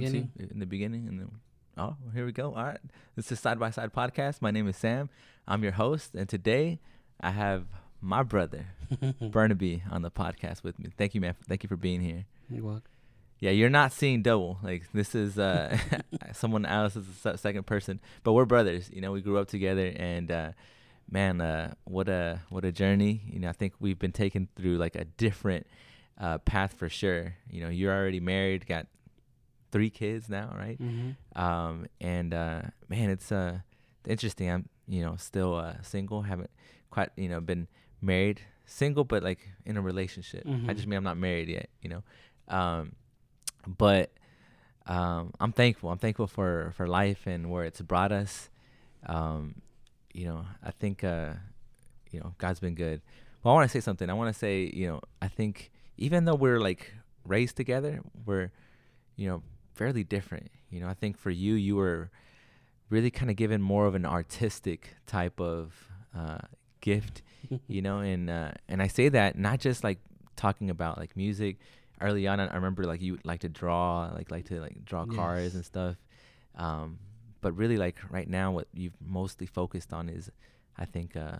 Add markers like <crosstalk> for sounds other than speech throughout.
to in the beginning, and then oh, here we go. All right, this is Side by Side podcast. My name is Sam. I'm your host, and today I have my brother <laughs> Bernabe on the podcast with me. Thank you, man. Thank you for being here. You're welcome. Yeah, you're not seeing double. Like this is uh, <laughs> someone else is the second person, but we're brothers. You know, we grew up together, and uh, man, uh, what a what a journey. You know, I think we've been taken through like a different uh, path for sure. You know, you're already married, got three kids now, right? Mm-hmm. Um, and uh, man, it's uh, interesting. I'm you know still uh, single. Haven't quite you know been married, single, but like in a relationship. I Mhm. just mean I'm not married yet. You know, um, but um, I'm thankful. I'm thankful for for life and where it's brought us. Um, you know, I think uh, you know God's been good. Well, I want to say something. I want to say you know I think even though we're like raised together, we're you know fairly different. You know, I think for you, you were really kind of given more of an artistic type of uh, gift. <laughs> You know, and uh, and I say that not just like talking about like music. Early on, I remember like you like to draw, like like to like draw cars Yes. and stuff. Um, but really, like right now, what you've mostly focused on is, I think, uh,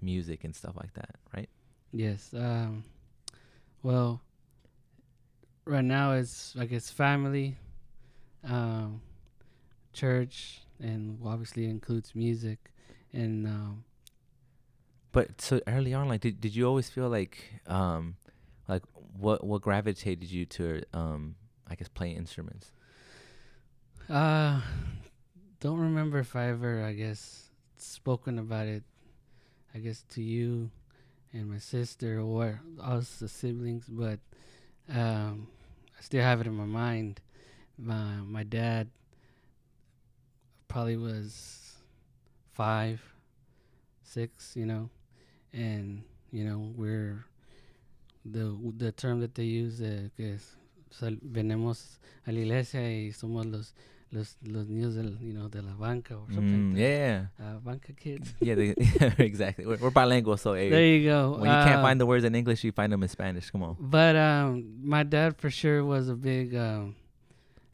music and stuff like that, right? Yes. Um, well, right now it's like it's family, um, church, and obviously includes music. And um, But so early on, like, did did you always feel like, um, like what what gravitated you to, um, I guess, playing instruments? uh, don't remember if I ever, I guess, spoken about it. I guess to you and my sister or us, the siblings, but um, I still have it in my mind. My my dad probably was five, six, you know, and you know we're the the term that they use uh, que es sal- venimos a la iglesia y somos los los los niños del you know de la banca or something Mm, yeah. Uh, banca kids. <laughs> yeah, they, <laughs> exactly. We're, we're bilingual, so hey, there you go. when you can't Uh, find the words in English, you find them in Spanish. Come on. But um, my dad for sure was a big um,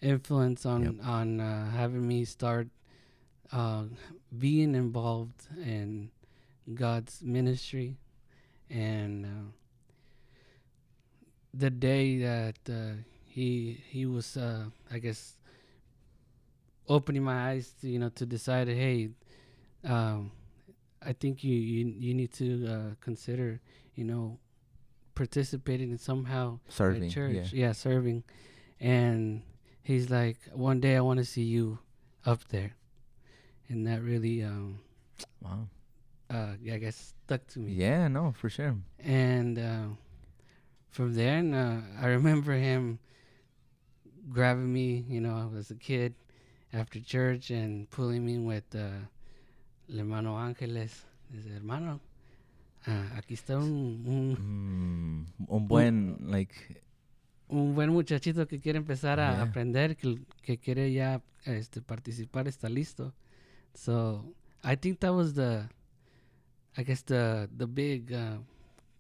influence on Yep. on uh, having me start uh, being involved in God's ministry, and uh, the day that uh, he he was, uh, I guess, opening my eyes to you know to decide, hey, um, I think you you, you need to uh, consider you know participating in somehow Serving, church. yeah. Yeah. serving. And he's like, one day I want to see you up there, and that really, um, Wow. uh, I guess stuck to me. Yeah, no, for sure. And uh, from there, and, uh, I remember him grabbing me, you know, I was a kid after church and pulling me with uh, el hermano Ángeles. Dice, hermano, ah, aquí está un, un, Mm, un buen like un buen muchachito que quiere empezar a Yeah. aprender, que, que quiere ya este, participar, está listo. So I think that was the, I guess the the big uh,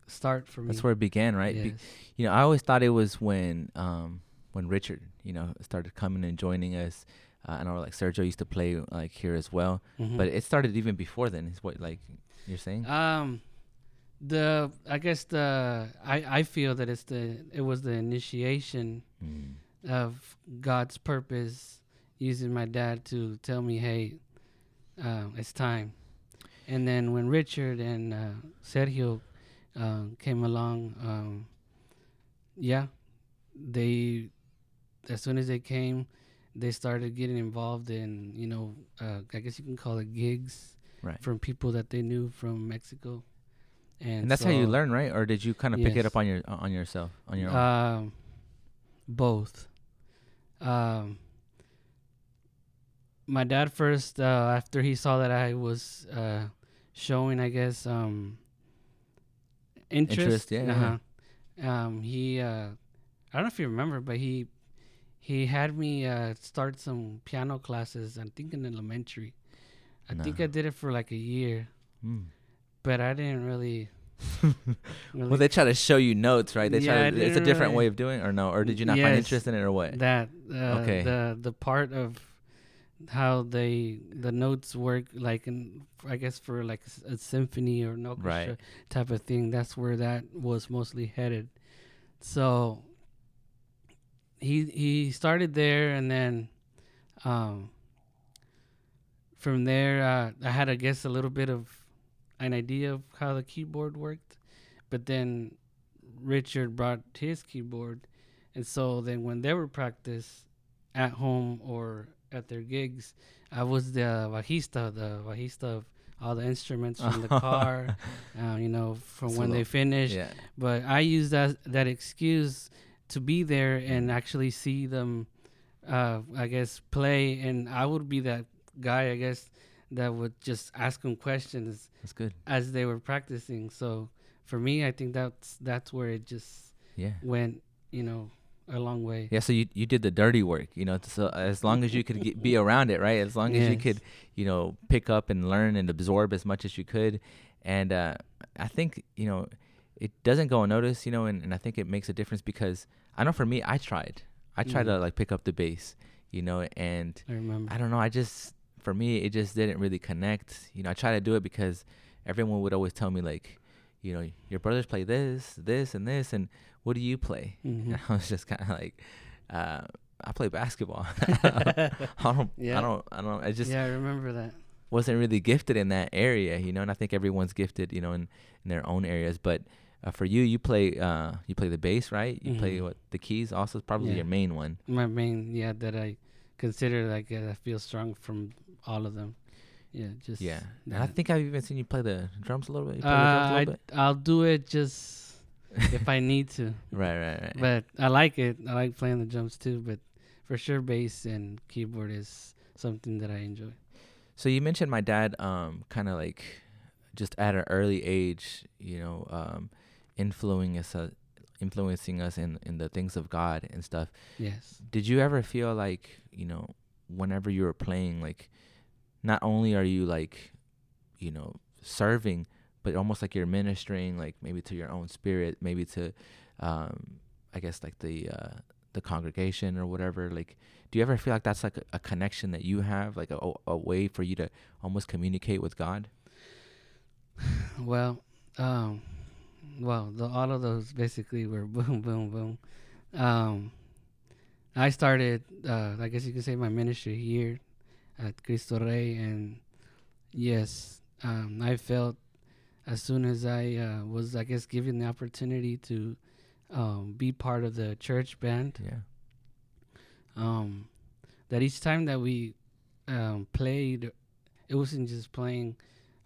start for me. that's where it began, right? Be- you know, I always thought it was when um when Richard, you know, started coming and joining us. Uh, I know like Sergio used to play like here as well, Mhm. but it started even before then. Is what like you're saying? um, the I guess the I I feel that it's the it was the initiation Mm. of God's purpose using my dad to tell me, hey, uh, it's time. And then when Richard and uh, Sergio uh, came along, um, yeah, they, as soon as they came, they started getting involved in, you know, uh, I guess you can call it gigs Right. from people that they knew from Mexico. And, And that's how you learn, right? Or did you kind of pick it up on your on yourself on your own? Um, both. Um, my dad first, uh, after he saw that I was uh, showing, I guess, um, interest. Interest, yeah, yeah. uh-huh, Um, he, uh, I don't know if you remember, but he he had me uh, start some piano classes. I think in elementary. I think I did it for like a year, Mm. But I didn't really <laughs> Really well, they try to show you notes, right? They Yeah, try. To, it's a different really- way of doing, or no? Or did you not find interest in it, or what? that uh, Okay. the the part of how they the notes work like in I guess for like a symphony or an orchestra Right. type of thing. That's where that was mostly headed. So he he started there, and then um, from there uh, I had I guess a little bit of an idea of how the keyboard worked, but then Richard brought his keyboard, and so then when they were practice at home or at their gigs, I was the bajista, the bajista of all the instruments from the car, <laughs> uh, you know, from So when they finished. Yeah. But I used that that excuse to be there and actually see them, uh, I guess, play, and I would be that guy, I guess, that would just ask them questions That's good. as they were practicing. So for me, I think that's that's where it just Yeah. went, you know, a long way. Yeah, so you you did the dirty work, you know. So as long as you could get, be <laughs> around it, right? As long as you could, you know, pick up and learn and absorb as much as you could, and uh, I think you know, it doesn't go unnoticed, you know, and, and I think it makes a difference because I know for me, I tried, I tried to Mhm. like pick up the bass, you know, and I remember. I don't know, I just for me it just didn't really connect, you know. I tried to do it because everyone would always tell me like, you know, your brothers play this, this, and this, and what do you play? Mhm. <laughs> And I was just kind of like, uh, I play basketball. <laughs> <laughs> I don't, Yeah. I don't, I don't, I just yeah, I remember that. wasn't really gifted in that area, you know. And I think everyone's gifted, you know, in, in their own areas. But uh, for you, you play, uh, you play the bass, right? You play Mhm. what the keys, also is probably Yeah. your main one. My main, yeah, that I consider like I feel strong from all of them. Yeah, just Yeah, and I think I've even seen you play the drums a little bit. Uh, a I little bit. I'll do it just <laughs> if I need to. Right, right, right. But I like it. I like playing the drums too. But for sure, bass and keyboard is something that I enjoy. So you mentioned my dad, um, kind of like, just at an early age, you know, um, influencing us, uh, influencing us in in the things of God and stuff. Yes. Did you ever feel like, you know, whenever you were playing, like, not only are you like, you know, serving, but almost like you're ministering, like maybe to your own spirit, maybe to, um, I guess like the uh, the congregation or whatever. Like, do you ever feel like that's like a, a connection that you have, like a, a way for you to almost communicate with God? <sighs> Well, um, well, the, all of those basically were <laughs> boom, boom, boom. Um, I started, uh, I guess you could say, my ministry here at Cristo Rey, and yes, um, I felt as soon as I uh, was, I guess, given the opportunity to um, be part of the church band, Yeah. um, that each time that we um, played, it wasn't just playing.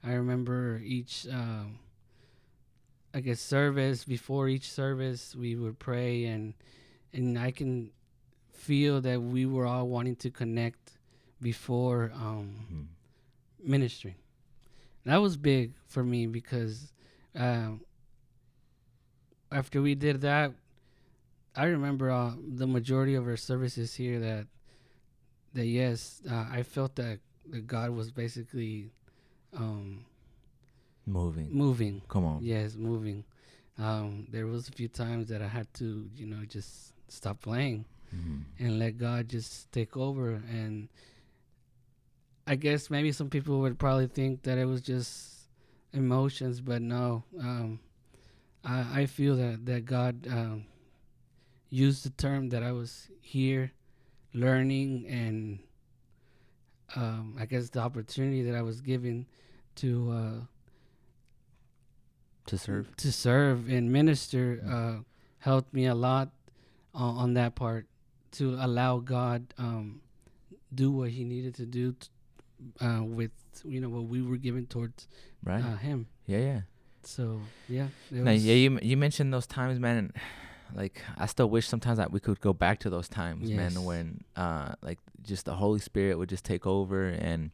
I remember each, um, I guess, service before each service, we would pray, and and I can feel that we were all wanting to connect before um, Mhm. ministry. That was big for me because um, after we did that, I remember uh, the majority of our services here that that yes, uh, I felt that, that God was basically um, Moving. moving. Come on. Yes, moving. Um, there was a few times that I had to, you know, just stop playing Mhm. and let God just take over. And I guess maybe some people would probably think that it was just emotions, but no. Um, I, I feel that that God um, used the term that I was here, learning, and um, I guess the opportunity that I was given to uh, To serve. to serve and minister uh, helped me a lot on, on that part to allow God um, do what He needed to do t- uh, with you know what we were given towards Right. uh, Him. yeah, yeah. So yeah, Now, yeah, you you mentioned those times, man. And, <sighs> like I still wish sometimes that we could go back to those times, Yes. man, when uh like just the Holy Spirit would just take over and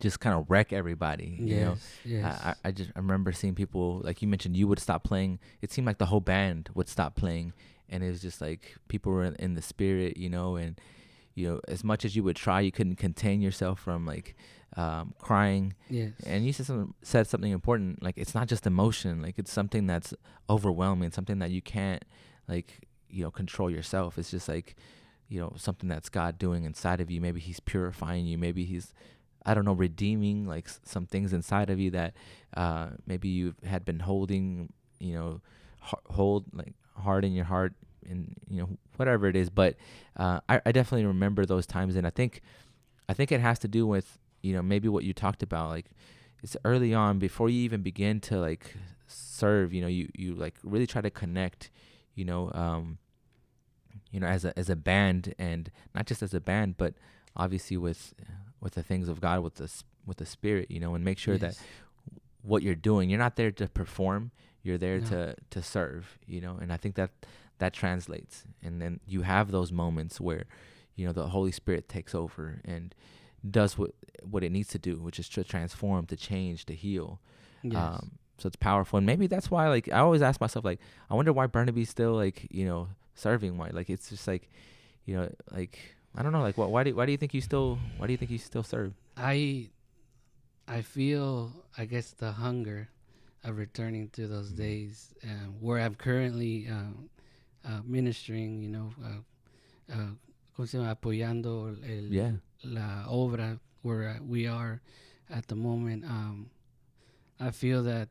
just kind of wreck everybody. You know, yes, yes, I, I just I remember seeing people like you mentioned. You would stop playing. It seemed like the whole band would stop playing, and it was just like people were in the spirit, you know, and you know, as much as you would try, you couldn't contain yourself from like um, crying. Yes. And you said something, said something important. Like it's not just emotion. Like it's something that's overwhelming. Something that you can't like you know control yourself. It's just like you know something that's God doing inside of you. Maybe He's purifying you. Maybe He's I don't know redeeming like s- some things inside of you that uh, maybe you had been holding. You know, h- hold like hard in your heart and you know whatever it is. But uh, I, I definitely remember those times, and I think I think it has to do with you know maybe what you talked about like it's early on before you even begin to like serve you know you you like really try to connect you know um you know as a as a band and not just as a band but obviously with with the things of God with the with the spirit you know and make sure that what you're doing you're not there to perform you're there No. to to serve you know and i think that that translates. And then you have those moments where you know the holy spirit takes over and does what what it needs to do which is to transform to change to heal. Yes. um so it's powerful. And maybe that's why like i always ask myself like i wonder why Bernabe's still like you know serving why like it's just like you know like i don't know like what why do why do you think you still why do you think you still serve I I feel I guess the hunger of returning to those Mhm. days uh, where I'm currently um, uh, ministering, you know, uh, uh, ¿cómo se llama? apoyando el, yeah la obra where uh, we are at the moment. Um, I feel that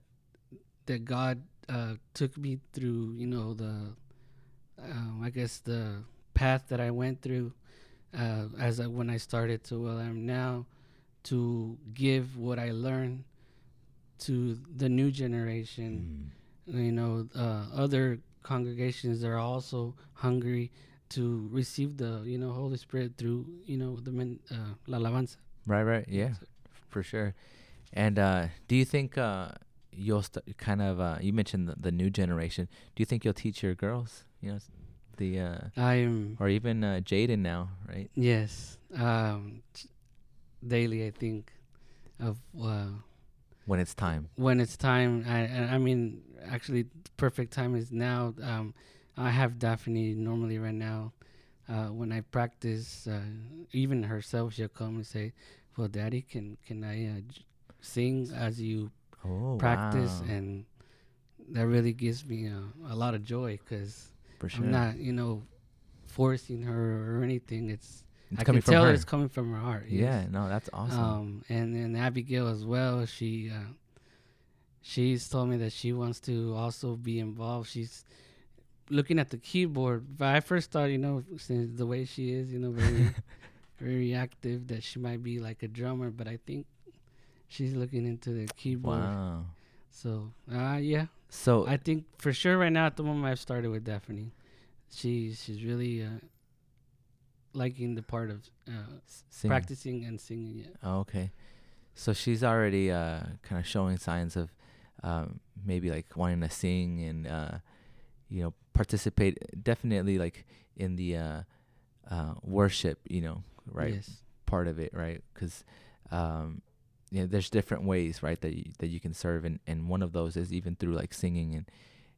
that God uh, took me through, you know, the um, I guess the path that I went through uh, as I, when I started to where I am now, to give what I learned to the new generation Mm. you know uh, other congregations that are also hungry to receive the you know holy spirit through you know the men, uh, la alabanza right right yeah So- for sure. And uh, do you think uh, you'll st- kind of uh, you mentioned the, the new generation? Do you think you'll teach your girls? You know, the uh, i am or even uh, Jaden now, right? yes um daily i think of uh, When it's time. when it's time I, I mean actually perfect time is now um i have daphne normally right now uh when i practice uh even herself she'll come and say well daddy can can i uh, j- sing as you Oh, practice wow. and that really gives me uh, a lot of joy because sure. i'm not you know forcing her or anything it's it's i coming can tell her. it's coming from her heart yes. Yeah, no, that's awesome. Um, and then Abigail as well. She uh, she's told me that she wants to also be involved. She's looking at the keyboard. But I first thought, you know, since the way she is, you know, very <laughs> very active, that she might be like a drummer. But I think she's looking into the keyboard. wow. So, uh, yeah, So I think for sure right now at the moment I've started with Daphne. She she's really uh, liking the part of uh, singing. practicing and singing. Yeah. Oh, okay. So she's already uh, kind of showing signs of um, maybe like wanting to sing and uh, you know participate. Definitely like in the uh, uh, worship, you know, right Yes. part of it, right? Because um, you know, there's different ways, right, that you, that you can serve, and, and one of those is even through like singing and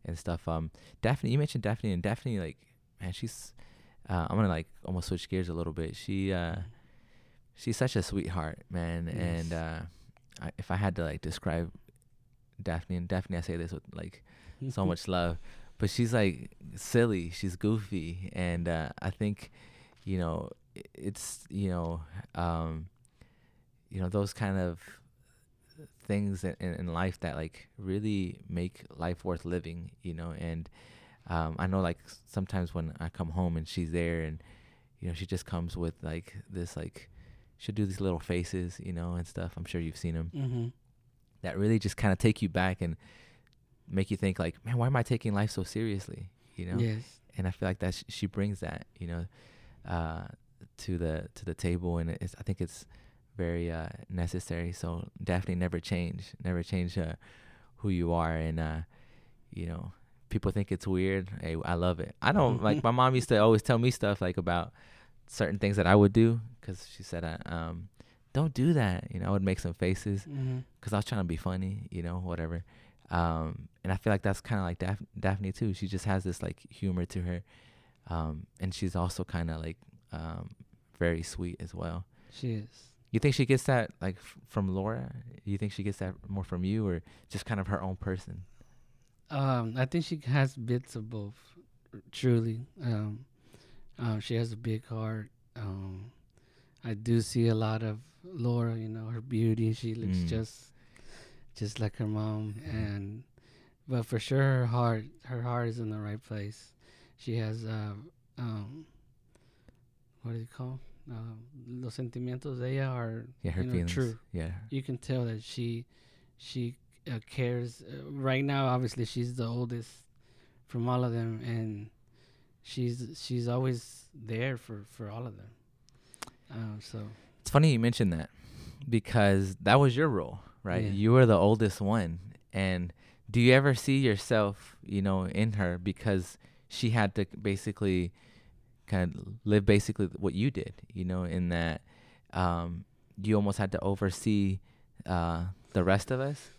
and stuff. Um, Daphne, you mentioned Daphne, and Daphne, like, man, she's. Uh, I'm gonna like almost switch gears a little bit. She uh, she's such a sweetheart, man. And uh, I, if I had to like describe Daphne, and Daphne, I say this with like so <laughs> much love, but she's like silly, she's goofy, and uh, I think, you know, it's you know, um, you know those kind of things in, in in life that like really make life worth living, you know, and um, I know like sometimes when I come home and she's there and you know she just comes with like this like she'll do these little faces, you know, and stuff. I'm sure you've seen them Mm-hmm. that really just kind of take you back and make you think like, man, why am I taking life so seriously? You know, Yes. and I feel like that sh- she brings that, you know, uh, to the to the table, and it's I think it's very uh, necessary. So definitely never change, never change uh, who you are, and uh, you know, people think it's weird. Hey, I love it. I don't like my mom used to always tell me stuff like about certain things that I would do because she said, I um, "Don't do that." You know, I would make some faces Mm-hmm. because I was trying to be funny, you know, whatever. Um, and I feel like that's kind of like Daph- Daphne too. She just has this like humor to her, um, and she's also kind of like um, very sweet as well. She is. You think she gets that like f- from Laura? You think she gets that more from you, or just kind of her own person? Um, I think she has bits of both. Truly, um, um, she has a big heart. Um, I do see a lot of Laura. You know, her beauty. She looks Mm. just, just like her mom. And, but for sure, her heart, her heart is in the right place. She has, uh, um, what do you call? Uh, los sentimientos de ella are Yeah, her you know, feelings. true Yeah, you can tell that she she uh, cares uh, right now obviously she's the oldest from all of them and she's she's always there for for all of them um so it's funny you mentioned that because that was your role, right? Yeah. You were the oldest one, and do you ever see yourself, you know, in her because she had to basically kind of live basically what you did, you know, in that um, you almost had to oversee uh, the rest of us,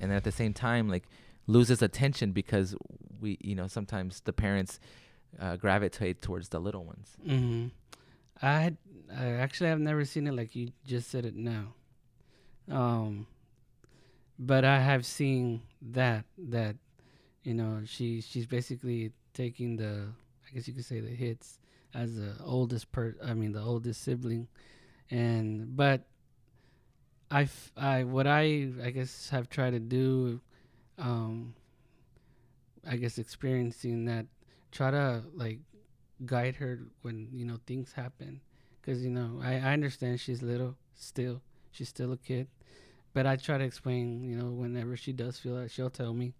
and at the same time, like loses attention because we, you know, sometimes the parents uh, gravitate towards the little ones. hmm i had i actually have never seen it like you just said it now. Um but i have seen that that you know she she's basically taking the i guess you could say the hits as the oldest per i mean the oldest sibling. And but i i what i i guess have tried to do um i guess experiencing that try to like guide her when you know things happen. Because you know I, I understand she's little still. She's still a kid. But i try to explain you know whenever she does feel that she'll tell me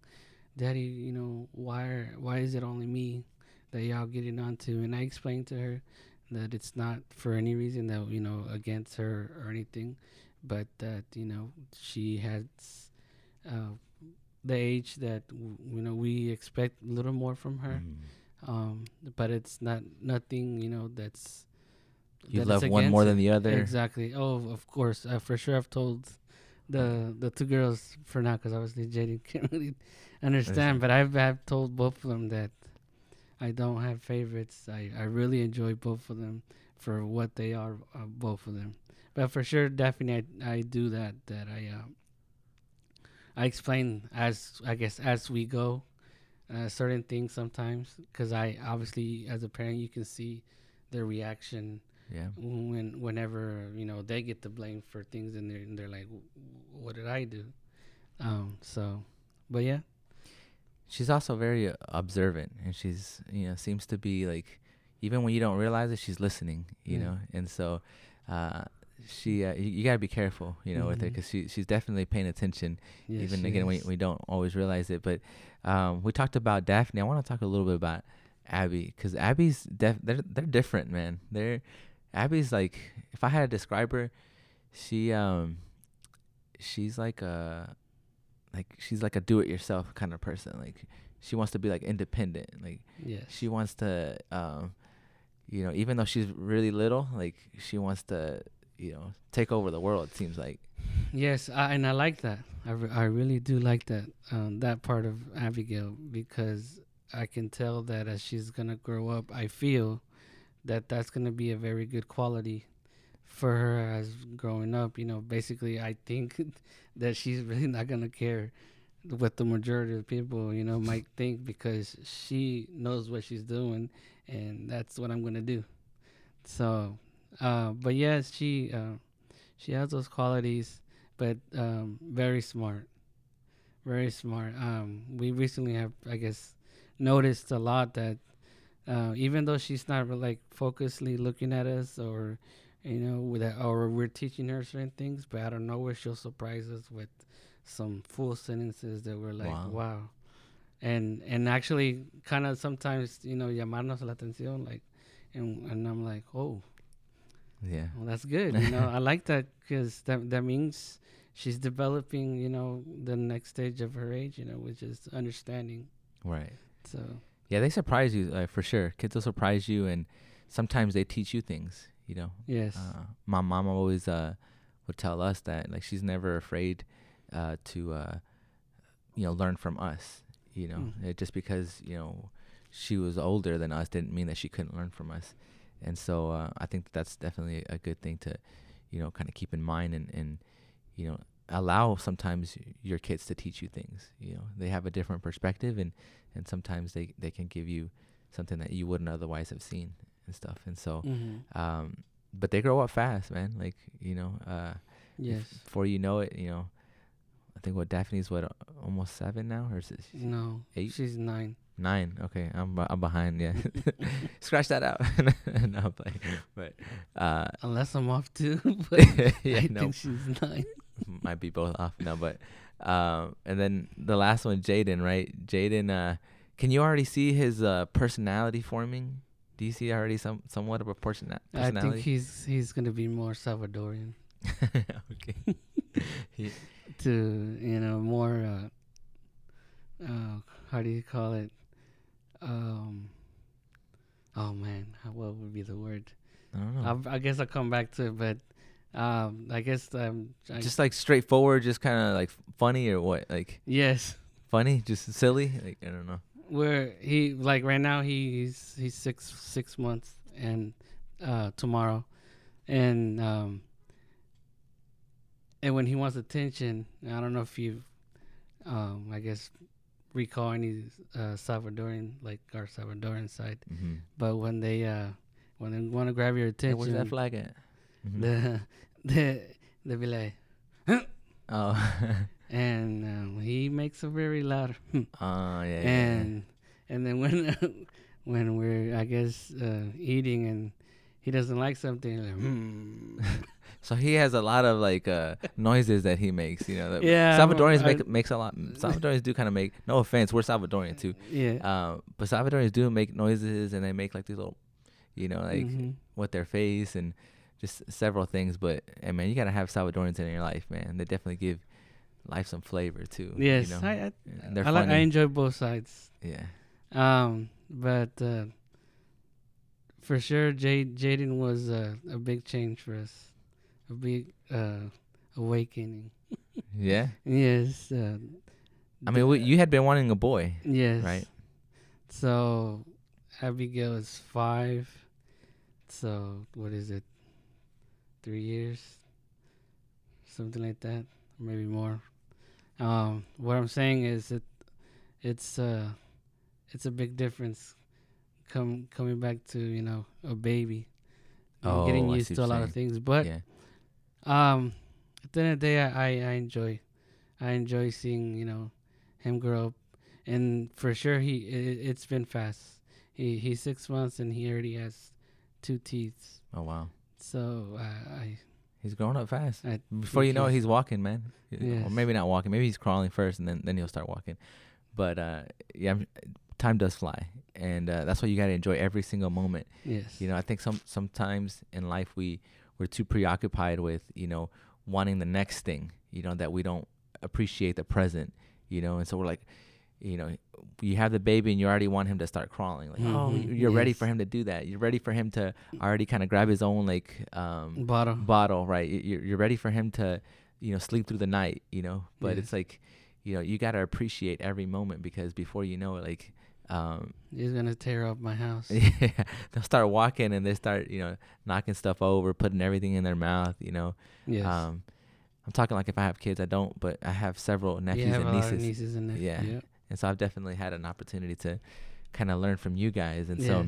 daddy you know why are, why is it only me that y'all getting onto? And i explain to her that it's not for any reason that you know against her or anything but that you know she has uh, the age that w- you know we expect a little more from her. Mm. um but it's not nothing you know that's You that love one more than the other. exactly. Oh of course. Uh, for sure i've told the the two girls for now because obviously Jaden <laughs> can't really understand. but i've i've told both of them that i don't have favorites. I i really enjoy both of them for what they are uh, both of them but for sure definitely i, I do that that i uh, i explain as i guess as we go uh, certain things sometimes because I obviously as a parent you can see their reaction Yeah. when whenever you know they get the blame for things and they're and they're like, "What did I do?" Um. So, but yeah, she's also very uh, observant and she's you know seems to be like even when you don't realize it she's listening you Yeah. know and so uh she uh, you, you got to be careful you know with her because she she's definitely paying attention yes, even again we, we don't always realize it but um we talked about daphne. I want to talk a little bit about abby because abby's def- they're they're different man. They're abby's like if i had to describe her she um she's like a like she's like a do it yourself kind of person like she wants to be like independent like yes, she wants to um you know even though she's really little like she wants to you know take over the world it seems like yes, I, and I like that. I, re- I really do like that um, that part of Abigail because I can tell that as she's gonna grow up, I feel that that's gonna be a very good quality for her as growing up. You know, basically, I think <laughs> that she's really not gonna care what the majority of people, you know, might think because she knows what she's doing, and that's what I'm gonna do. So, uh, but yes, she uh, she has those qualities, but um, very smart, very smart. Um, we recently have, I guess, noticed a lot that uh, even though she's not like focusedly looking at us or you know with that, or we're teaching her certain things, but out of nowhere she'll surprise us with some full sentences that we're like, Wow. wow. And and actually, kind of sometimes you know llamarnos la atención, like, and and I'm like, oh, yeah well, that's good. You know, I like that because that that means she's developing. You know, the next stage of her age. You know, which is understanding. right So yeah they surprise you uh, for sure kids will surprise you and sometimes they teach you things you know yes, uh, my mom always uh would tell us that like she's never afraid uh to uh you know learn from us you know it, just because you know she was older than us didn't mean that she couldn't learn from us and so uh, I think that's definitely a good thing to, you know, kind of keep in mind and and you know allow sometimes your kids to teach you things. You know, they have a different perspective, and and sometimes they they can give you something that you wouldn't otherwise have seen and stuff. And so, Mm-hmm. um, but they grow up fast, man. Like you know, uh, Yes. before you know it, you know, I think what Daphne's what almost seven now, or is it No. eight? She's nine. Nine? Okay, I'm I'm behind. Yeah, <laughs> <laughs> scratch that out. <laughs> no, I'm playing. But uh, Unless I'm off too. but yeah, I no, think she's nine. might be both off now. But um, and then the last one, Jaden, right? Jaden, uh, can you already see his uh personality forming? Do you see already some somewhat of a persona- I think he's he's gonna be more Salvadorian okay. To you know more. Uh, uh, how do you call it? Um. Oh man, how- what would be the word? I don't know. I'll, I guess I'll come back to it, but um, I guess um, I, just like straightforward, just kind of like funny or what? Like yes, funny, just silly. Like I don't know. where he like right now he's he's six six months and uh tomorrow and um and when he wants attention i don't know if you um i guess recall any uh salvadorian like our Salvadoran side Mm-hmm. but when they uh when they want to grab your Hey, attention where's that flag at? Mhm. the <laughs> the they be like <laughs> oh, <laughs> and um, he makes a very loud oh yeah, yeah, yeah. and and then when when we're I guess uh, eating and he doesn't like something like hmm. So he has a lot of like uh noises that he makes. You know, that Yeah, Salvadorians I- make makes a lot. <laughs> Salvadorians do kind of make. No offense, we're Salvadorian too. yeah Um, but Salvadorians do make noises, and they make like these little, you know, like Mhm. with their face and just several things. But hey, man, you gotta have Salvadorians in your life, man. They definitely give life some flavor too. yes you know? I I, And I, like, I enjoy both sides yeah. um but uh, for sure Jade Jaden was uh, a big change for us a big uh, awakening Yeah. <laughs> yes uh, I mean, we, you had been wanting a boy, yes right? So Abigail is five. So what is it? Three years, something like that, maybe more. Um, what I'm saying is that it's uh, it's a big difference. Come coming back to you know a baby, Oh, getting used to a lot you're of things. But yeah. Um, at the end of the day, I, I, enjoy, I enjoy seeing you know, him grow up, and for sure he it, it's been fast. He he's six months and he already has two teeth. Oh wow. So uh, I He's growing up fast. I Before you know it, he's- walking, man. Y- Or maybe not walking. Maybe he's crawling first, and then then he'll start walking. But uh, yeah, I'm- time does fly, and uh, that's why you gotta enjoy every single moment. yes You know, I think some sometimes in life we we're too preoccupied with you know wanting the next thing. You know that we don't appreciate the present. You know, and so we're like, you know, you have the baby and you already want him to start crawling. Like, oh, Mhm, you- you're ready for him to do that. You're ready for him to already kind of grab his own like um, bottom. bottle, right? You're you're ready for him to, you know, sleep through the night, you know. But Yes. it's like, you know, you gotta appreciate every moment because before you know it, like, um, He's gonna tear up my house. <laughs> yeah, they'll start walking and they start, you know, knocking stuff over, putting everything in their mouth, you know. Yes. Um, I'm talking like if I have kids, I don't, but I have several nephews have and a lot of nieces, nieces and nephews. Yeah. Yep. and so I've definitely had an opportunity to kind of learn from you guys, and so.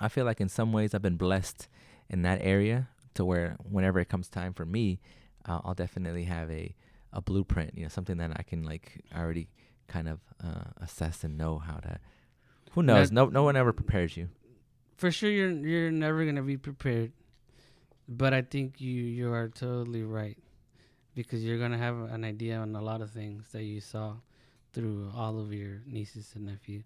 I feel like in some ways I've been blessed in that area to where whenever it comes time for me, uh, I'll definitely have a, a blueprint, you know, something that I can like already kind of uh, assess and know how to. Who knows? No, no one ever prepares you. for sure you're you're never gonna be prepared but i think you you are totally right because you're gonna have an idea on a lot of things that you saw through all of your nieces and nephew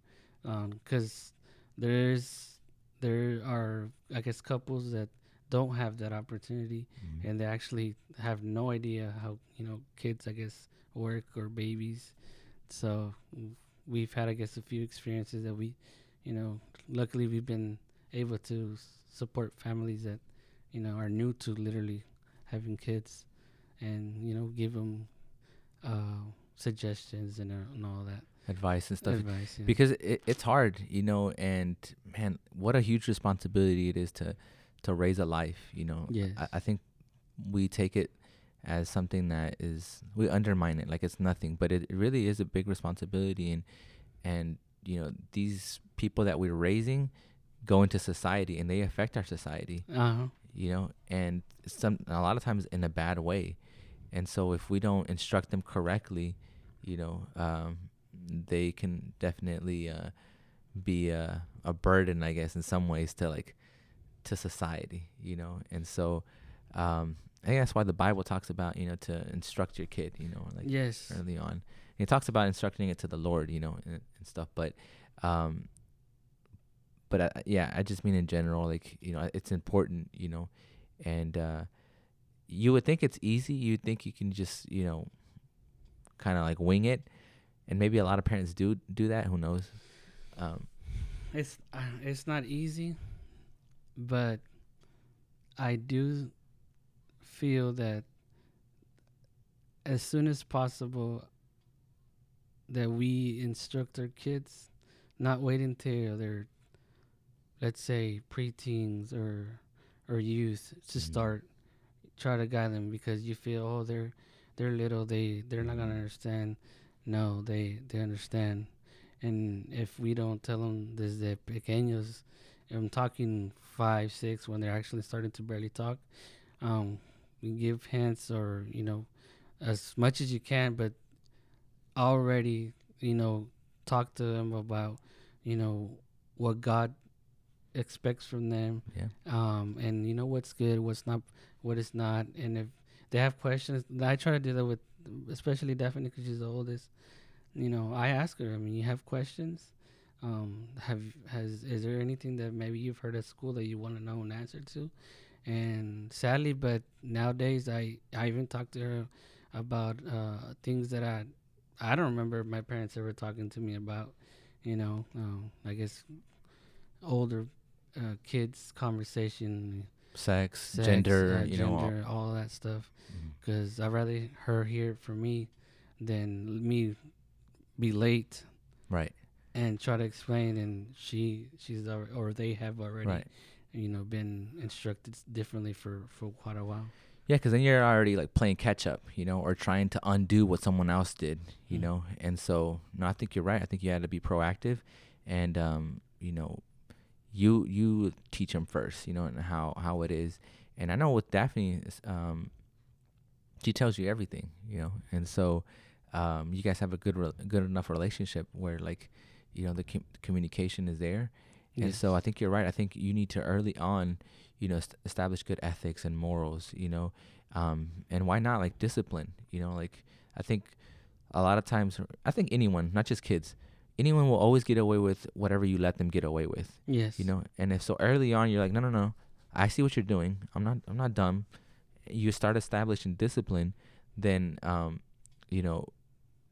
because there's there are i guess couples that don't have that opportunity and they actually have no idea how you know kids i guess work or babies so we've had i guess a few experiences that we you know luckily we've been able to support families that you know are new to literally having kids and you know give them uh, suggestions and, uh, and all that advice and stuff advice. Yeah. because it, it's hard, you know, and man, what a huge responsibility it is to to raise a life, you know. Yes. I, I think we take it as something that is we undermine it like it's nothing, but it, it really is a big responsibility and and you know, these people that we're raising go into society and they affect our society, uh-huh. you know, and some a lot of times in a bad way. And so if we don't instruct them correctly, you know, um, they can definitely uh, be a, a burden, I guess, in some ways to like to society, you know. And so um, I think that's why the Bible talks about you know to instruct your kid, you know, like yes. early on. And it talks about instructing it to the Lord, you know, and, and stuff. But um, but I, yeah, I just mean in general, like you know, it's important, you know, and uh, you would think it's easy. You'd think you can just you know, kind of like wing it, and maybe a lot of parents do do that. Who knows? Um, It's uh, it's not easy, but I do feel that as soon as possible that we instruct our kids, not wait until they're let's say preteens or or youth to Mhm. start try to guide them because you feel oh they're they're little they they're not gonna understand. No they they understand. And if we don't tell them desde pequeños i'm talking five six when they're actually starting to barely talk um give hints or you know as much as you can but already you know talk to them about you know what god expects from them yeah, um, and you know what's good, what's not, what is not, and if they have questions, I try to do that with, especially Daphne because she's the oldest. You know, I ask her. I mean, you have questions. Um, have has is there anything that maybe you've heard at school that you want to know an answer to? And sadly, but nowadays, I I even talk to her about uh, things that I I don't remember my parents ever talking to me about. You know, um, I guess older uh, kids conversation, sex, sex, gender, uh, you know, all, all that stuff. Because I'd rather her hear it from me than me be late right, and try to explain, and she she's or they have already, right. You know, been instructed differently for for quite a while. Yeah, because then you're already like playing catch up, you know, or trying to undo what someone else did, you Mm. know. And so, no, I think you're right. I think you had to be proactive, and um, you know, you you teach them first, you know, and how how it is. And I know with Daphne, um, she tells you everything, you know, and so um, you guys have a good re- good enough relationship where like, you know, the com- communication is there. And so I think you're right. I think you need to early on, you know, est- establish good ethics and morals, you know, um, and why not like discipline, you know, like I think a lot of times, I think anyone, not just kids, anyone will always get away with whatever you let them get away with, yes, you know. And if so early on, you're like, no, no, no, I see what you're doing. I'm not, I'm not dumb. You start establishing discipline, then, um, you know,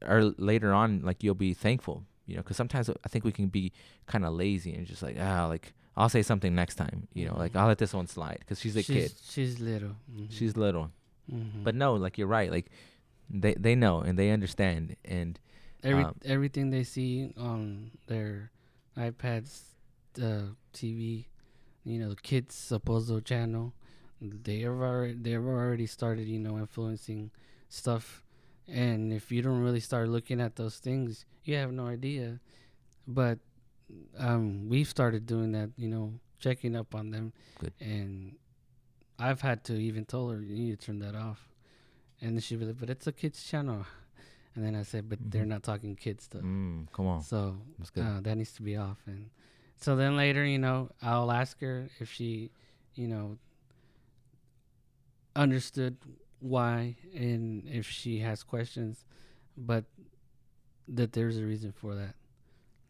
or later on, like you'll be thankful, you know, because sometimes I think we can be kind of lazy and just like, ah, like I'll say something next time, you know, like Mhm. I'll let this one slide because she's a kid, She's little. Mhm. she's little. Mhm. But no, like you're right, like they they know and they understand, and Every um, everything they see on their iPads, uh, TV, you know, kids Supposo channel, they have already they've already started, you know, influencing stuff. And if you don't really start looking at those things, you have no idea. But um, we've started doing that, you know, checking up on them. Good. And I've had to even tell her you need to turn that off. And then she'd be like, "But it's a kids channel." And then I said, "But they're Mhm. not talking kids stuff." mm, come on, So uh, that needs to be off. And so then later, you know, I'll ask her if she, you know, understood why and if she has questions, but that there's a reason for that.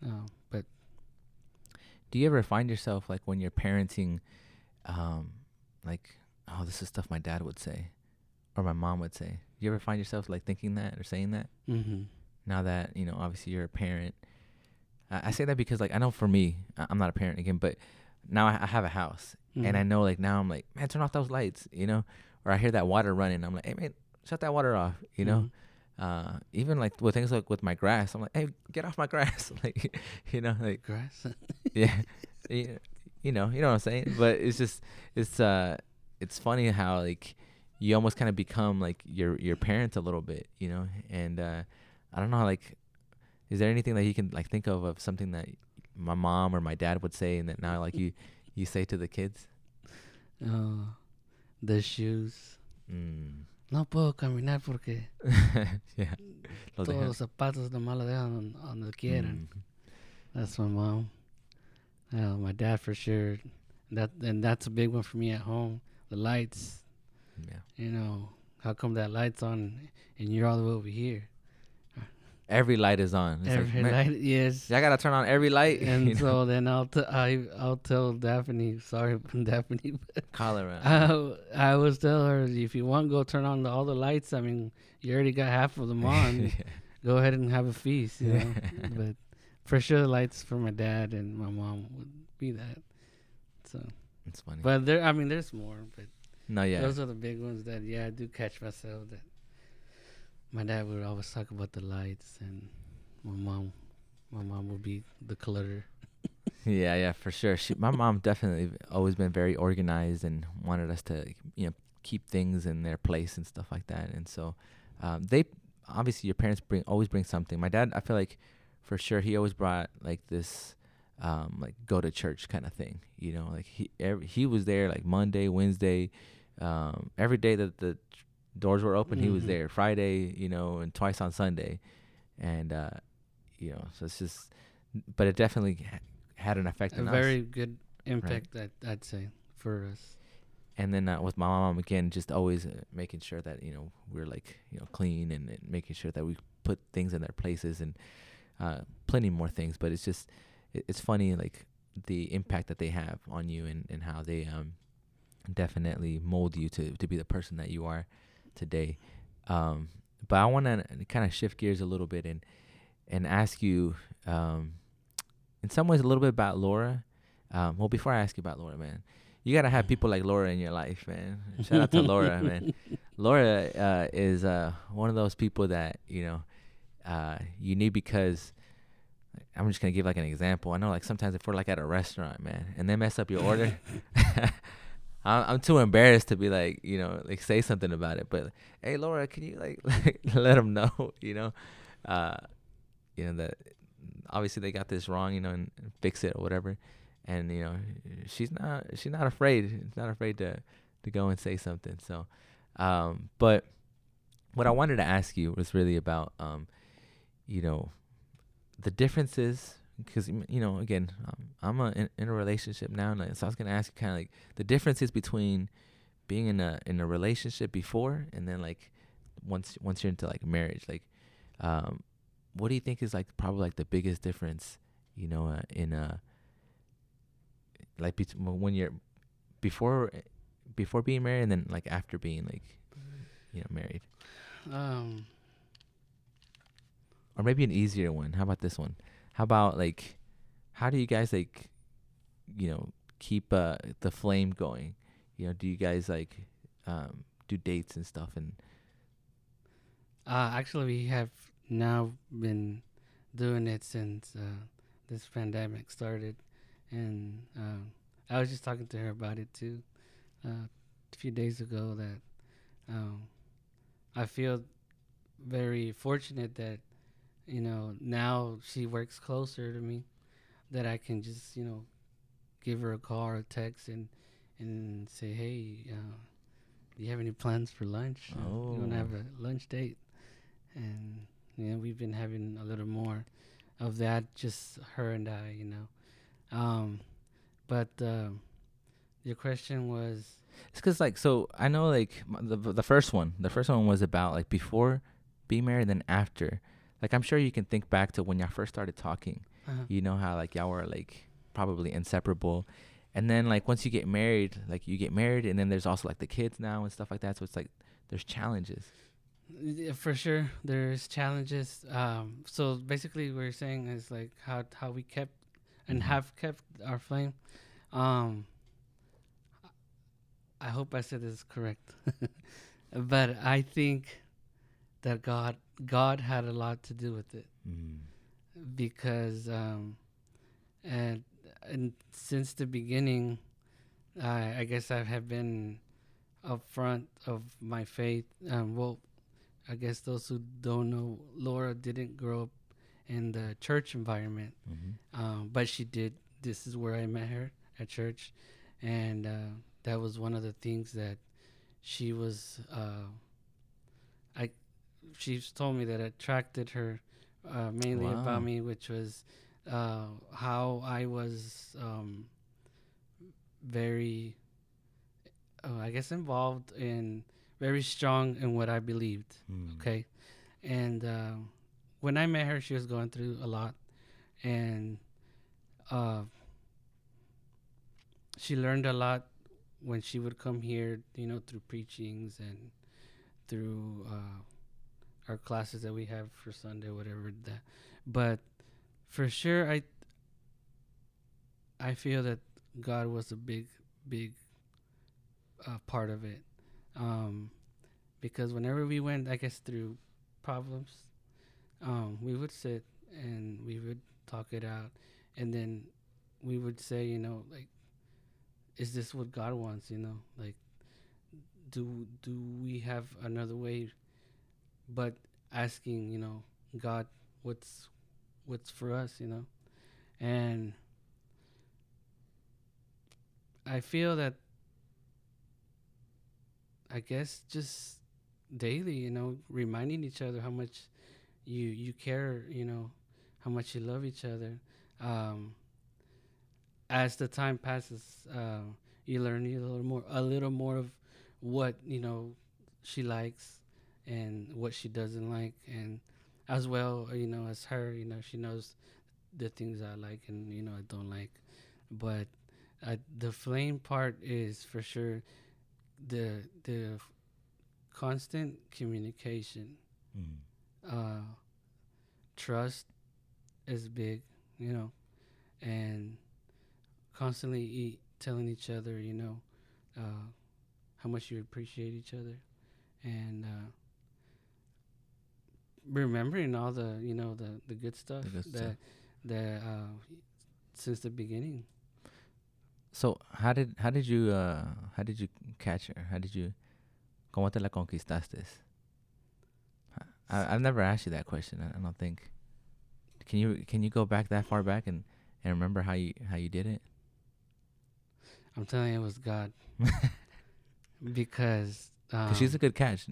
Uh, but Do you ever find yourself like when you're parenting, um, like, oh, this is stuff my dad would say, or my mom would say? Do you ever find yourself like thinking that or saying that? hmm now that you know obviously you're a parent i, I say that because like i know for me I- i'm not a parent again but now i, I have a house and Mm-hmm. i know like now i'm like man turn off those lights you know or i hear that water running i'm like hey man shut that water off you know uh, even like with things like with my grass, I'm like, hey, get off my grass, <laughs> like you know, like Grass. <laughs> yeah, you, you know, you know what I'm saying. But it's just it's uh it's funny how like you almost kind of become like your your parents a little bit, you know. And uh I don't know, like, is there anything that you can like think of of something that my mom or my dad would say, and that now like you you say to the kids? oh, the shoes. Mm. No puedo caminar porque <laughs> yeah. Todos dejan- los zapatos nomás lo dejan don- donde quieran. Mm. That's my mom. Uh, my dad for sure. That and that's a big one for me at home. The lights. Yeah. You know, how come that light's on and you're all the way over here? Every light is on. It's Every "Man, light, yes. I gotta turn on every light. <laughs> And you know? so then I'll t- I I'll tell Daphne. Sorry, <laughs> Daphne. call her. I I was tell her if you want, go turn on the, all the lights. I mean, you already got half of them <laughs> on. go ahead and have a feast, you know. but for sure, the lights for my dad and my mom would be that. So, it's funny. but there, I mean, there's more, but no, yeah. those are the big ones that yeah, I do catch myself that my dad would always talk about the lights, and my mom, my mom would be the clutter. <laughs> Yeah, yeah, for sure. She, my mom definitely always been very organized and wanted us to, you know, keep things in their place and stuff like that. And so, um, they obviously your parents bring always bring something. My dad, I feel like, for sure, he always brought like this, um, like go to church kind of thing. You know, like he every, he was there like Monday, Wednesday, um, every day that the doors were open, he was Mhm. there. Friday, you know, and twice on Sunday, and uh, you know, so it's just, but it definitely ha- had an effect A on us. A very good impact, that I'd say, for us. and then uh, with my mom again just always uh, making sure that you know we're like you know clean and, and making sure that we put things in their places and uh, plenty more things but it's just it, it's funny like the impact that they have on you and, and how they um definitely mold you to to be the person that you are today um but i want to kind of shift gears a little bit and and ask you um in some ways a little bit about laura um well before i ask you about laura man you gotta have people like Laura in your life, man. <laughs> Shout out to Laura, man. Laura uh, is uh, one of those people that you know uh, you need because I'm just gonna give like an example. I know like sometimes if we're like at a restaurant, man, and they mess up your order, <laughs> I'm, too embarrassed to be like you know like say something about it. But hey, Laura, can you like, <laughs> like let them know, <laughs> you know, uh, you know that obviously they got this wrong, you know, and, and fix it or whatever and you know she's not she's not afraid she's not afraid to to go and say something so um but what i wanted to ask you was really about um you know the differences because you know again um, i'm a, in, in a relationship now and so i was going to ask you kind of like the differences between being in a in a relationship before and then like once once you're into like marriage like um what do you think is like probably like the biggest difference you know uh, in a like bet- when you're before before being married and then like after being like you know married? Um, or maybe an easier one. How about this one how about like how do you guys like you know keep uh the flame going you know do you guys like um do dates and stuff and uh, actually, we have now been doing it since uh, this pandemic started, and um, I was just talking to her about it too uh, a few days ago. That um, I feel very fortunate that you know now she works closer to me, that I can just you know give her a call or a text and and say, hey, uh, do you have any plans for lunch? Uh, You want to Oh. have a lunch date? And you know we've been having a little more of that, just her and I, you know. Um, but um your question was, it's because like so i know like the the first one the first one was about like before being married then after like i'm sure you can think back to when y'all first started talking uh, you know how like y'all were like probably inseparable and then like once you get married like you get married and then there's also like the kids now and stuff like that so it's like there's challenges Yeah, for sure, there's challenges. Um, so basically, we're saying is like how how we kept and Mhm. have kept our flame. Um, I hope I said this correct, <laughs> but I think that God God had a lot to do with it Mm. because um, and and since the beginning, I I guess I have been upfront of my faith. Um, well, I guess those who don't know, Laura didn't grow up in the church environment, Mhm. um, but she did. This is where I met her at church, and uh, that was one of the things that she was. Uh, she's told me that attracted her uh, mainly Wow. about me, which was uh, how I was um, very, uh, I guess, involved in very strong in what I believed. Mm. Okay, and uh, when I met her, she was going through a lot, and uh, she learned a lot when she would come here. You know, through preachings and through uh, our classes that we have for Sunday, whatever that. But for sure, I I feel that God was a big, big uh, part of it. Um, because whenever we went, I guess through problems, um, we would sit and we would talk it out, and then we would say, you know, like, is this what God wants? You know, like, do do we have another way? But asking, you know, God, what's what's for us? You know, and I feel that I guess just daily, you know, reminding each other how much you you care, you know, how much you love each other. Um, as the time passes, uh, you learn a little more, a little more of what you know she likes and what she doesn't like, and as well, you know, as her, you know, she knows the things I like and you know I don't like, but uh, the flame part is for sure the the constant communication. Mm. uh trust is big you know and constantly telling each other you know uh how much you appreciate each other. And remembering all the you know the the good stuff The good that stuff. that uh since the beginning So how did how did you uh how did you catch her? How did you cómo te la conquistaste? I, I've never asked you that question. I, I don't think. Can you can you go back that far back and, and remember how you how you did it? i'm telling you it was god <laughs> because um, she's a good catch.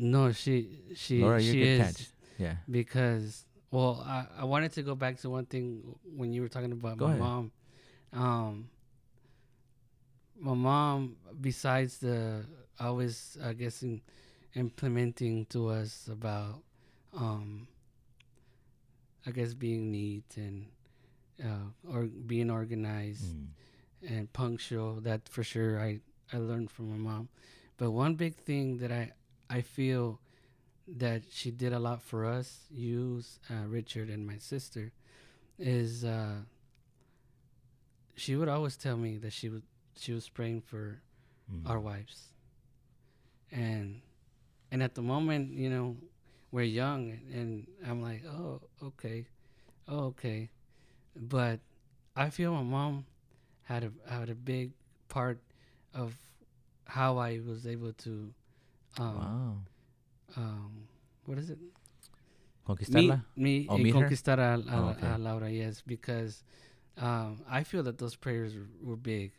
No she she Laura, she is catch. Yeah. because well I, I wanted to go back to one thing when you were talking about Go my ahead. mom um my mom besides the always i guess in, implementing to us about um i guess being neat and uh or being organized Mm. and punctual. That for sure I I learned from my mom. But one big thing that I I feel that she did a lot for us, you, uh, Richard, and my sister, is uh, she would always tell me that she was she was praying for Mm. our wives, and and at the moment, you know, we're young, and I'm like, oh, okay, oh, okay, but I feel my mom had a had a big part of how I was able to, um, wow. um, what is it? Conquistarla. Me, me Oh, eh, meet her? conquistar a, a, Oh, okay. a Laura, yes, because um, I feel that those prayers were, were big,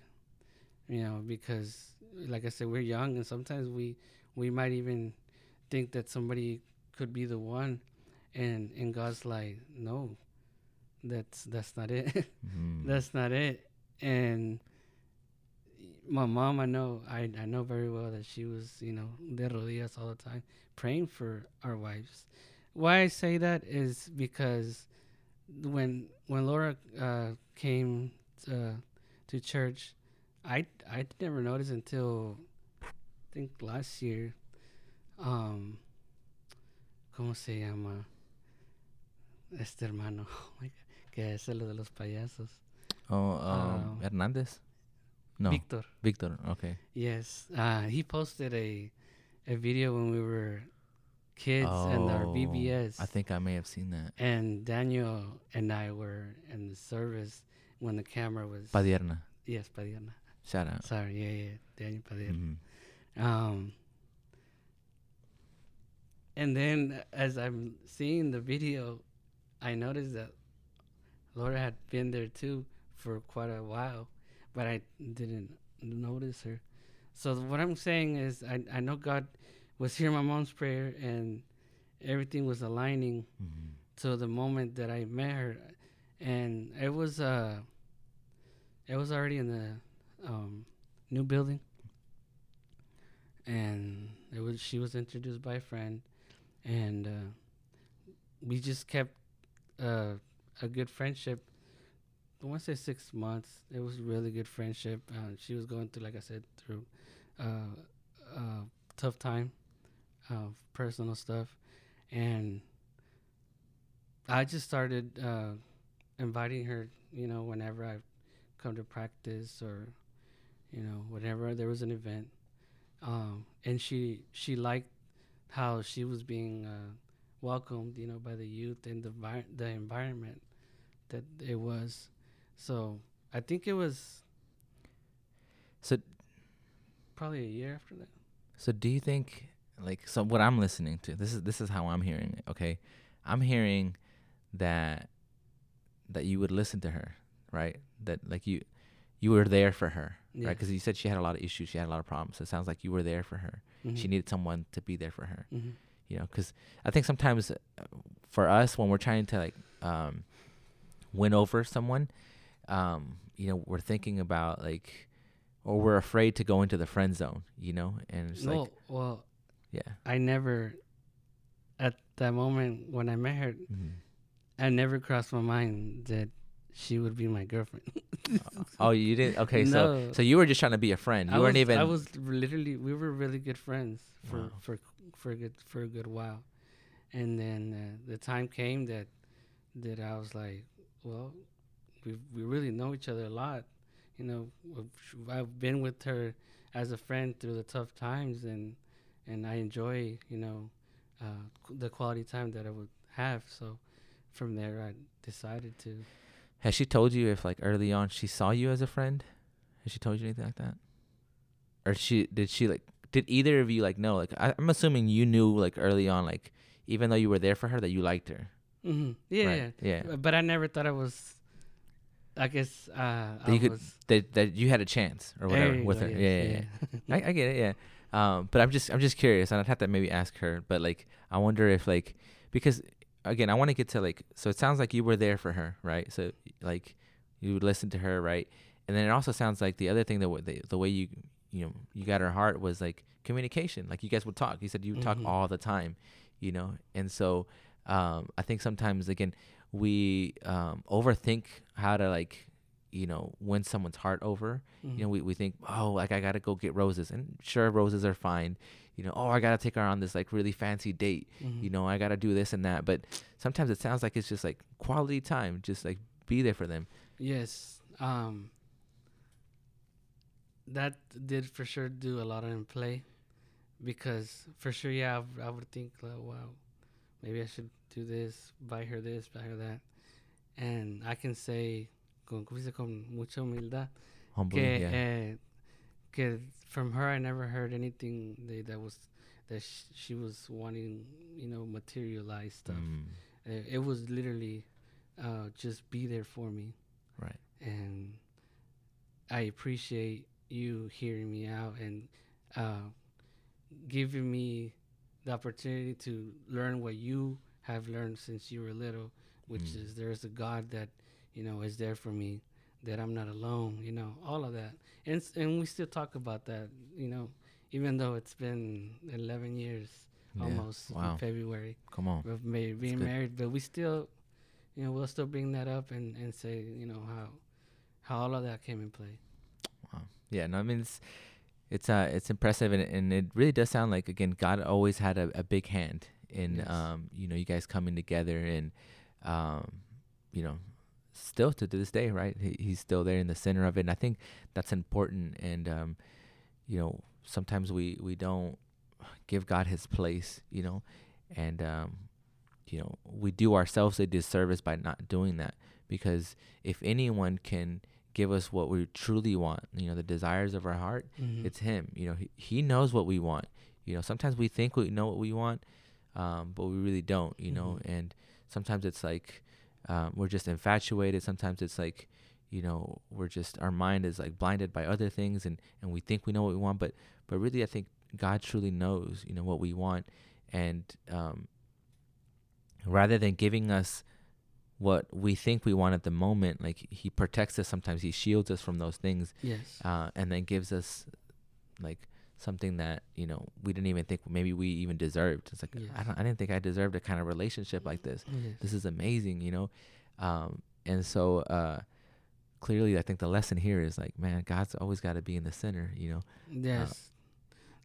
you know, because like I said, we're young and sometimes we we might even think that somebody could be the one, and and God's like, no, that's that's not it. <laughs> Mm. that's not it. And my mom, I know, I, I know very well that she was, you know, de rodillas all the time, praying for our wives. Why I say that is because when when Laura uh, came to, to church, I I never noticed until I think last year. Um, ¿Cómo se llama? Este hermano, <laughs> oh my God, que es el de los payasos. Oh, um, Uh, Hernandez. No, Victor. Victor. Okay. Yes, uh, he posted a a video when we were kids and our BBS. I think I may have seen that. and Daniel and I were in the service when the camera was. Padierna. yes, Padierna. Shout out. Sorry, yeah, yeah, Daniel Padierna. Mhm. Um, and then as I'm seeing the video, I noticed that Laura had been there too for quite a while, but I didn't notice her. So what I'm saying is, I I know God was hearing my mom's prayer and everything was aligning Mhm. to the moment that I met her, and it was uh, it was already in the um, new building, and it was she was introduced by a friend, and uh, we just kept uh, a good friendship. I want to say six months. It was a really good friendship. Uh, she was going through, like I said, through uh, uh, tough time of personal stuff, and I just started uh, inviting her. You know, whenever I come to practice or you know whenever there was an event, um, and she she liked how she was being uh, welcomed. You know, by the youth and the vi- the environment that it was. So I think it was So probably a year after that. So do you think like so what I'm listening to this is this is how I'm hearing it, okay? I'm hearing that that you would listen to her, right? That like you you were there for her, right? 'Cause right? Because you said she had a lot of issues, she had a lot of problems. So it sounds like you were there for her. Mm-hmm. She needed someone to be there for her, hmm you know? Because I think sometimes uh, for us when we're trying to like um, win over someone, um, you know, we're thinking about like, or we're afraid to go into the friend zone, you know? And it's No, like, well, yeah. I never at that moment when I met her, Mhm. I never crossed my mind that she would be my girlfriend. <laughs> Oh, you didn't. <laughs> Okay, so so you were just trying to be a friend. You I weren't was, even. I was literally. We were really good friends for Wow. for for a good for a good while, and then uh, the time came that that I was like, well, we we really know each other a lot. You know, I've- been with her as a friend through the tough times, and and I enjoy you know uh, the quality time that I would have. So from there, I decided to. Has she told you if like early on she saw you as a friend? Has she told you anything like that? Or she did she like did either of you like know like I, I'm assuming you knew like early on like even though you were there for her that you liked her. hmm Yeah, right? yeah. Yeah. But I never thought I was. I guess uh, That I you could-. That that you had a chance or whatever with go, her. yes, Yeah, yeah, yeah. I, I get it. Yeah. Um, but I'm just I'm just curious, and I'd have to maybe ask her. But like, I wonder if like because again, I want to get to like. So it sounds like you were there for her, right? So like, you would listen to her, right? And then it also sounds like the other thing that w- the, the way you you know you got her heart was like communication. Like you guys would talk. You said you would talk all the time, you know. And so um, I think sometimes again we um, overthink how to like you know win someone's heart over Mm-hmm. you know, we, we think, oh, like I gotta go get roses, and sure, roses are fine. You know, oh, I gotta take her on this like really fancy date. Mhm. You know, I gotta do this and that. But sometimes it sounds like it's just like quality time, just like be there for them. Yes. Um. That did for sure do a lot in play, because for sure, yeah, I would think, like, wow, maybe I should do this, buy her this, buy her that, and I can say, con, ¿cómo se dice? con mucha humildad, Humbly, que, yeah. eh, que from her I never heard anything that, that was that sh- she was wanting, you know, materialized stuff. Mm, Uh, it was literally uh, just be there for me, right. and I appreciate you hearing me out and uh, giving me the opportunity to learn what you have learned since you were little, which Mm. is there's a God that you know is there for me, that I'm not alone, you know, all of that, and and we still talk about that, you know, even though it's been 11 years Yeah. almost Wow. in February Come on. of being married, but we still, you know, we'll still bring that up and, and say, you know, how how all of that came in play. Wow. Yeah. No, I mean it's it's uh it's impressive, and and it really does sound like again God always had a, a big hand in Yes. um you know you guys coming together and um you know still to this day right he, he's still there in the center of it and i think that's important and um you know sometimes we we don't give god his place you know and um, you know we do ourselves a disservice by not doing that because if anyone can give us what we truly want you know the desires of our heart Mhm. it's him you know he, he knows what we want you know sometimes we think we know what we want um, but we really don't you know Mhm. and sometimes it's like um, we're just infatuated sometimes it's like you know we're just our mind is like blinded by other things and and we think we know what we want but but really i think god truly knows you know what we want and um, rather than giving us what we think we want at the moment like he protects us sometimes he shields us from those things yes. uh, and then gives us like something that you know we didn't even think maybe we even deserved. It's like I don't, I didn't think I deserved a kind of relationship like this. yes. This is amazing, you know. Um, and so uh, clearly, I think the lesson here is like, man, God's always got to be in the center, you know. Yes.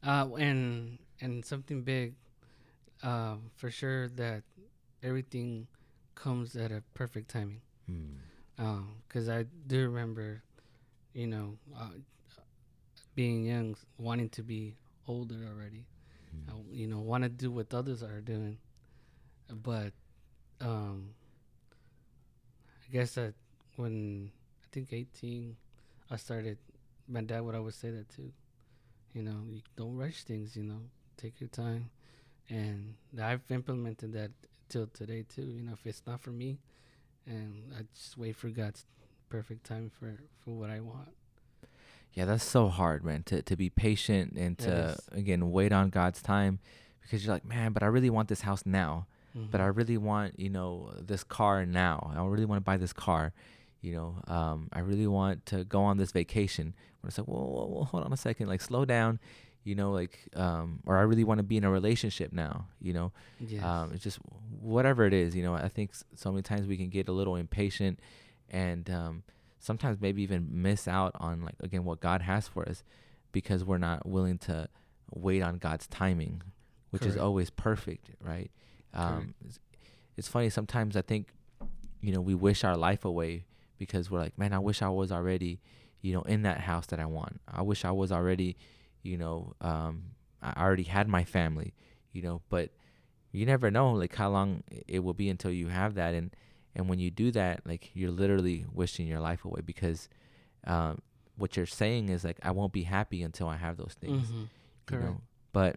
Uh, and and something big, uh, for sure that everything comes at a perfect timing. Because I do remember, you know, uh, being young, wanting to be older already. I, you know, want to do what others are doing, but um, I guess that when I think 18, I started. My dad would always say that too. You know, you don't rush things. You know, take your time, and I've implemented that till today too. You know, if it's not for me, and I just wait for God's perfect time for for what I want. Yeah, that's so hard, man. To to be patient and to again wait on God's time, because you're like, man, but I really want this house now. But I Mhm. really want, you know, this car now. I really want to buy this car. You know, um, I really want to go on this vacation. When it's like, whoa, whoa, whoa, hold on a second, like slow down. You know, like, um, or I really want to be in a relationship now. You know, yes. um, it's just whatever it is. You know, I think so many times we can get a little impatient, and um, sometimes maybe even miss out on like again what God has for us because we're not willing to wait on God's timing, which is always perfect, right? Correct. Um, it's, it's funny sometimes I think, you know, we wish our life away because we're like, man, I wish I was already, you know, in that house that I want. I wish I was already, you know, um, I already had my family, you know, but you never know like how long it will be until you have that and and when you do that like you're literally wishing your life away because um, what you're saying is like I won't be happy until I have those things Mhm. you Correct. know but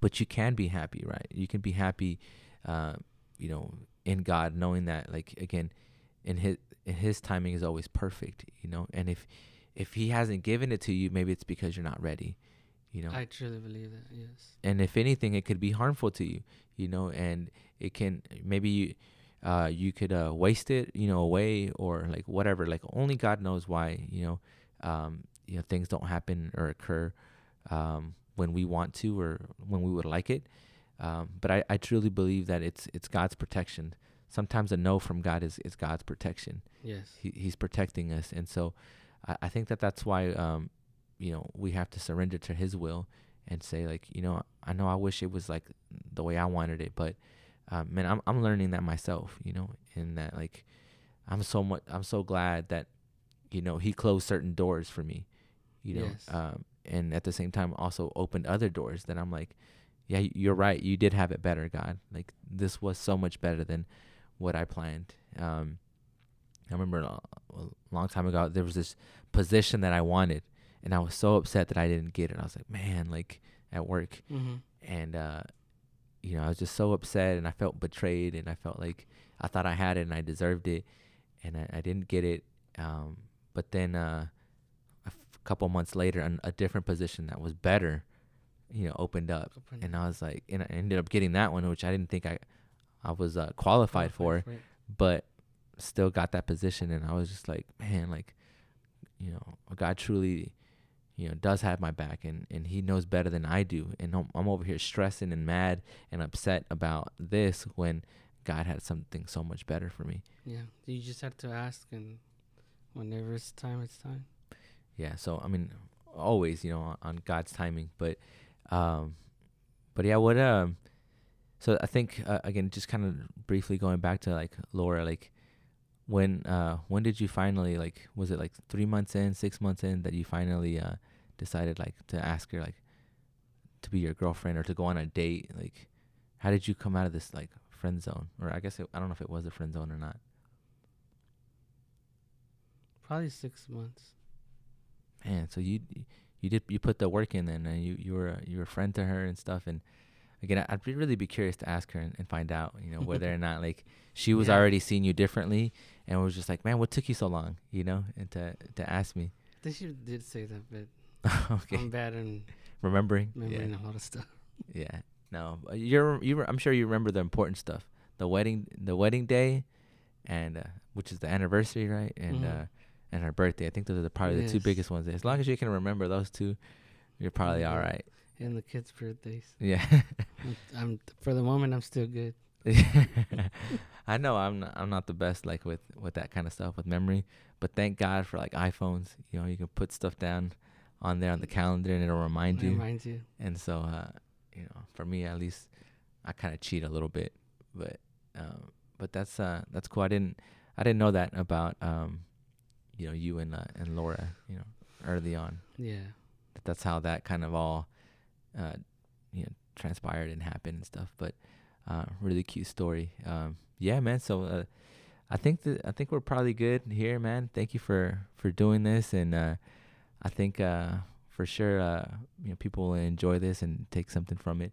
but you can be happy right you can be happy uh, you know in god knowing that like again in his in his timing is always perfect you know and if if he hasn't given it to you maybe it's because you're not ready you know I truly believe that. Yes. and if anything it could be harmful to you you know and it can maybe you uh you could uh waste it you know away or like whatever like only god knows why you know um you know things don't happen or occur um when we want to or when we would like it um but i i truly believe that it's it's god's protection sometimes a no from god is is god's protection Yes. he, he's protecting us and so I, I think that that's why um you know we have to surrender to his will and say like you know i know i wish it was like the way i wanted it but um, man I'm, I'm learning that myself you know and that like i'm so much i'm so glad that you know he closed certain doors for me you know Yes. um, and at the same time also opened other doors that i'm like yeah you're right you did have it better god like this was so much better than what i planned um, I remember a, long time ago there was this position that I wanted, and I was so upset that I didn't get it. I was like, man, like at work, Mm-hmm. and uh, you know, I was just so upset, and I felt betrayed, and I felt like I thought I had it and I deserved it, and I, I didn't get it. Um, but then uh, a f- couple months later, an, a different position that was better, you know, opened up, and I was like, and I ended up getting that one, which I didn't think I, I was uh, qualified for it. but still got that position and I was just like, man, like, you know, God truly, you know, does have my back and, and he knows better than I do. And I'm, I'm over here stressing and mad and upset about this when God had something so much better for me. Yeah. You just have to ask, and whenever it's time, it's time. Yeah. So, I mean, always, you know, on, God's timing, but, um, but yeah, what, um, so I think, uh, again, just kind of briefly going back to like Laura, like, when uh when did you finally like was it like three months in six months in that you finally uh decided like to ask her like to be your girlfriend or to go on a date like how did you come out of this like friend zone, or I guess it, I don't know if it was a friend zone or not. Probably six months. Man, so you you did you put the work in, then, and you you were a, you were a friend to her and stuff, and again, I'd be really be curious to ask her and, and find out, you know, whether or not like she was Yeah. already seeing you differently, and was just like, man, what took you so long, you know, and to to ask me. I think she did say that, but <laughs> okay, I'm bad in remembering, remembering yeah, a lot of stuff. yeah, no, you're you. I'm sure you remember the important stuff, the wedding, the wedding day, and uh, which is the anniversary, right, and Mhm. uh, and her birthday. I think those are the, probably the two biggest ones. As long as you can remember those two, you're probably all Mhm. right. And the kids' birthdays. Yeah. I'm, I'm for the moment I'm still good. <laughs> <laughs> I know I'm not, I'm not the best like with with that kind of stuff with memory, but thank God for like iPhones. You know, you can put stuff down on there on the calendar and it'll remind you. Reminds you. And so, uh, you know, for me at least, I kind of cheat a little bit, but um, but that's uh that's cool. I didn't I didn't know that about um, you know, you and uh, and Laura. You know, early on. Yeah. That that's how that kind of all uh, you know transpired and happened and stuff. But uh, really cute story. Um, yeah, man. So uh, I think that I think we're probably good here, man. Thank you for for doing this, and uh, I think uh, for sure uh, you know people will enjoy this and take something from it.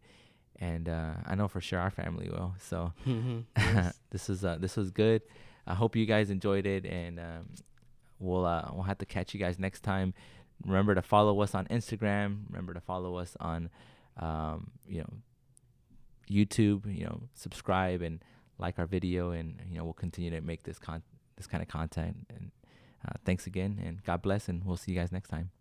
And uh, I know for sure our family will. So <laughs> Yes. <laughs> this is uh, this was good. I hope you guys enjoyed it, and um, we'll uh, we'll have to catch you guys next time. Remember to follow us on Instagram. Remember to follow us on um, you know YouTube. You know, subscribe and like our video, and you know we'll continue to make this con this kind of content. And uh, thanks again, and God bless, and we'll see you guys next time.